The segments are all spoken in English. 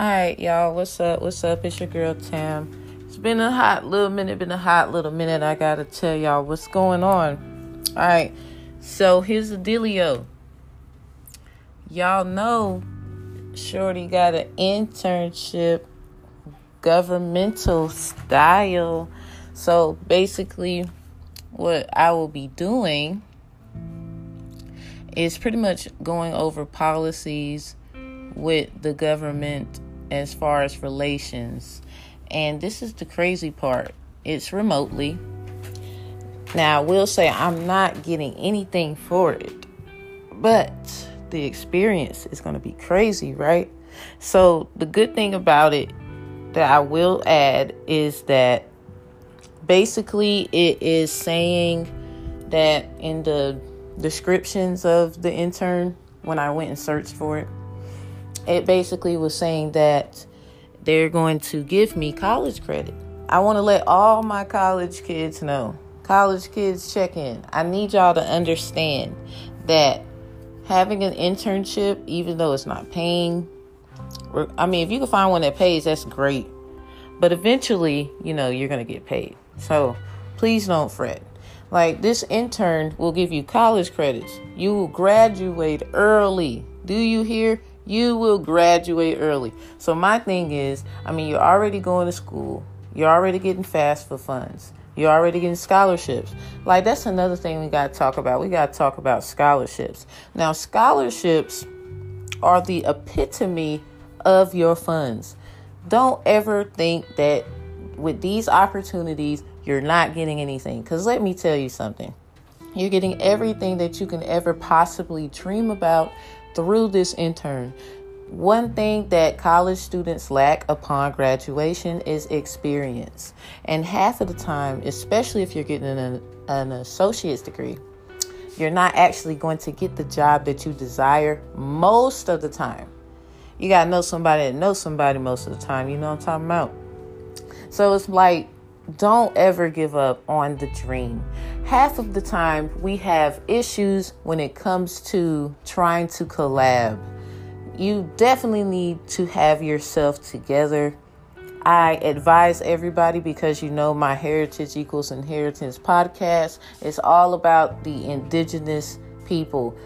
All right, y'all. What's up? What's up? It's your girl Tam. It's been a hot little minute. Been a hot little minute. I gotta tell y'all what's going on. All right. So here's the dealio. Y'all know, Shorty got an internship, governmental style. So basically, what I will be doing is pretty much going over policies with the government as far as relations. And this is the crazy part it's remotely. Now, I will say I'm not getting anything for it, but the experience is going to be crazy, right? So, the good thing about it that I will add is that basically it is saying that in the descriptions of the intern when I went and searched for it it basically was saying that they're going to give me college credit. I want to let all my college kids know. College kids check in. I need y'all to understand that having an internship, even though it's not paying, I mean, if you can find one that pays, that's great. But eventually, you know, you're going to get paid. So please don't fret. Like this intern will give you college credits. You will graduate early. Do you hear? You will graduate early. So my thing is, I mean, you're already going to school. You're already getting FAFSA funds. You're already getting scholarships. Like that's another thing we got to talk about. We got to talk about scholarships. Now, scholarships are the epitome of your funds. Don't ever think that with these opportunities you're not getting anything cuz let me tell you something. You're getting everything that you can ever possibly dream about through this intern. One thing that college students lack upon graduation is experience. And half of the time, especially if you're getting an, an associate's degree, you're not actually going to get the job that you desire most of the time. You got to know somebody that knows somebody most of the time. You know what I'm talking about? So it's like, don't ever give up on the dream half of the time we have issues when it comes to trying to collab. You definitely need to have yourself together. I advise everybody because you know my Heritage Equals Inheritance podcast is all about the indigenous people.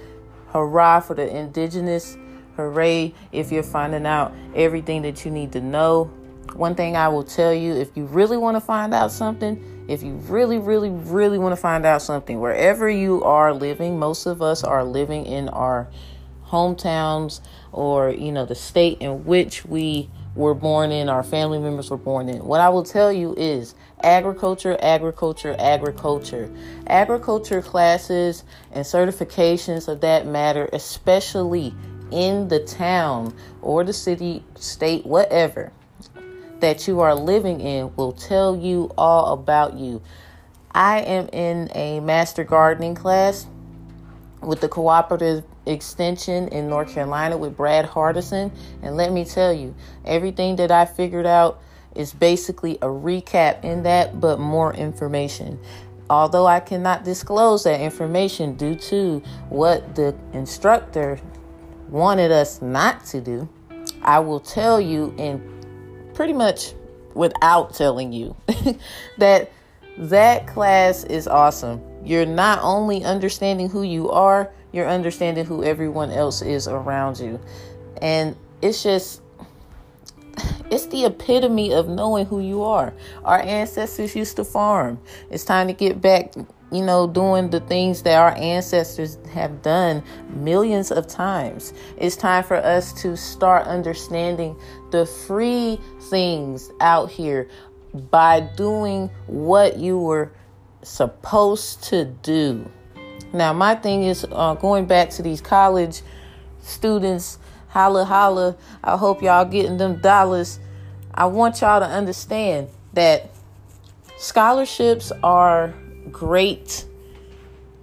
Hurrah for the indigenous. Hooray if you're finding out everything that you need to know. One thing I will tell you if you really want to find out something, if you really, really, really want to find out something, wherever you are living, most of us are living in our hometowns or, you know, the state in which we were born in, our family members were born in. What I will tell you is agriculture, agriculture, agriculture. Agriculture classes and certifications of that matter, especially in the town or the city, state, whatever that you are living in will tell you all about you. I am in a master gardening class with the cooperative extension in North Carolina with Brad Hardison. And let me tell you, everything that I figured out is basically a recap in that, but more information. Although I cannot disclose that information due to what the instructor wanted us not to do, I will tell you in pretty much without telling you that that class is awesome. You're not only understanding who you are, you're understanding who everyone else is around you. And it's just it's the epitome of knowing who you are. Our ancestors used to farm. It's time to get back you know, doing the things that our ancestors have done millions of times. It's time for us to start understanding the free things out here by doing what you were supposed to do. Now, my thing is uh, going back to these college students, holla holla. I hope y'all getting them dollars. I want y'all to understand that scholarships are great.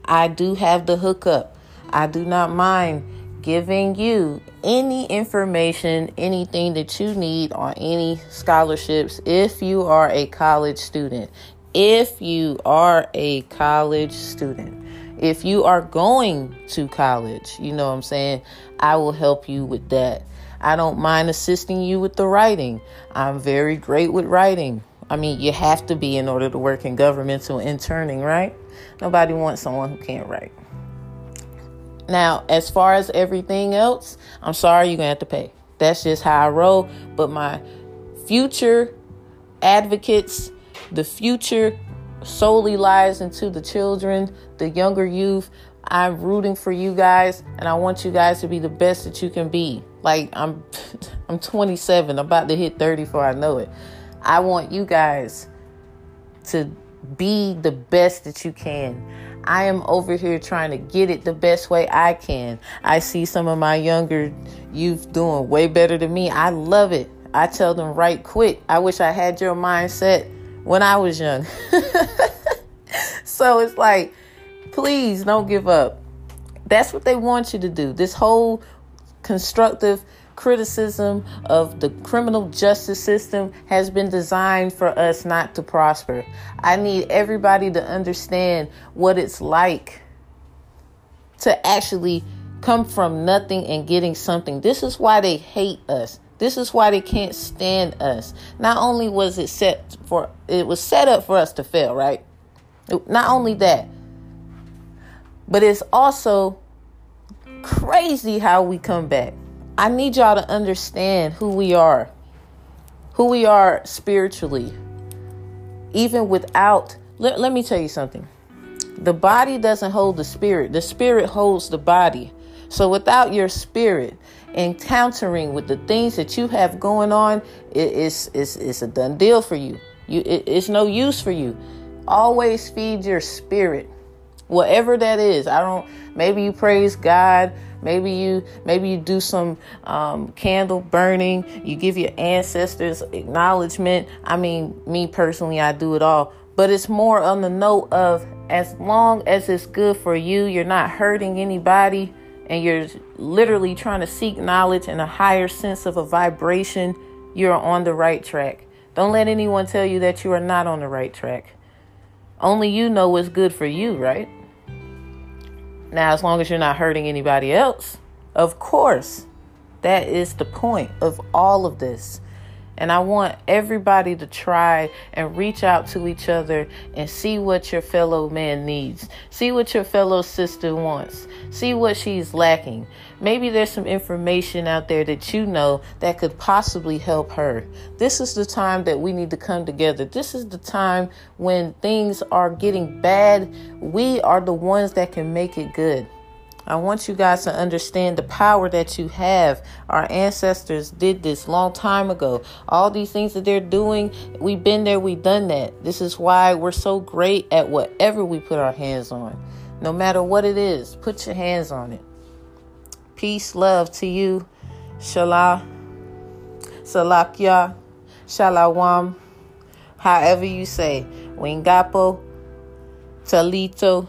I do have the hookup. I do not mind giving you any information, anything that you need on any scholarships if you are a college student. If you are a college student. If you are going to college, you know what I'm saying? I will help you with that. I don't mind assisting you with the writing. I'm very great with writing. I mean, you have to be in order to work in governmental interning, right? Nobody wants someone who can't write. Now, as far as everything else, I'm sorry you're going to have to pay. That's just how I roll. But my future advocates, the future solely lies into the children, the younger youth. I'm rooting for you guys and I want you guys to be the best that you can be. Like I'm I'm 27, I'm about to hit 30 before I know it. I want you guys to be the best that you can. I am over here trying to get it the best way I can. I see some of my younger youth doing way better than me. I love it. I tell them right quick. I wish I had your mindset when I was young. so it's like, please don't give up. That's what they want you to do. This whole constructive criticism of the criminal justice system has been designed for us not to prosper. I need everybody to understand what it's like to actually come from nothing and getting something. This is why they hate us. This is why they can't stand us. Not only was it set for it was set up for us to fail, right? Not only that, but it's also crazy how we come back. I need y'all to understand who we are. Who we are spiritually. Even without let, let me tell you something. The body doesn't hold the spirit. The spirit holds the body. So without your spirit, encountering with the things that you have going on, it, it's, it's, it's a done deal for you. You, it, it's no use for you. Always feed your spirit, whatever that is. I don't. Maybe you praise God. Maybe you maybe you do some um, candle burning. You give your ancestors acknowledgement. I mean, me personally, I do it all. But it's more on the note of as long as it's good for you, you're not hurting anybody and you're literally trying to seek knowledge and a higher sense of a vibration, you're on the right track. Don't let anyone tell you that you are not on the right track. Only you know what's good for you, right? Now, as long as you're not hurting anybody else, of course, that is the point of all of this. And I want everybody to try and reach out to each other and see what your fellow man needs. See what your fellow sister wants. See what she's lacking. Maybe there's some information out there that you know that could possibly help her. This is the time that we need to come together. This is the time when things are getting bad. We are the ones that can make it good. I want you guys to understand the power that you have. Our ancestors did this long time ago. All these things that they're doing, we've been there, we've done that. This is why we're so great at whatever we put our hands on. No matter what it is, put your hands on it. Peace, love to you. Shalom, Salakya, Shalawam, however you say. Wingapo, Talito,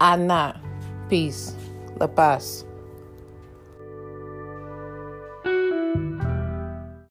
Ana. Peace. La Paz.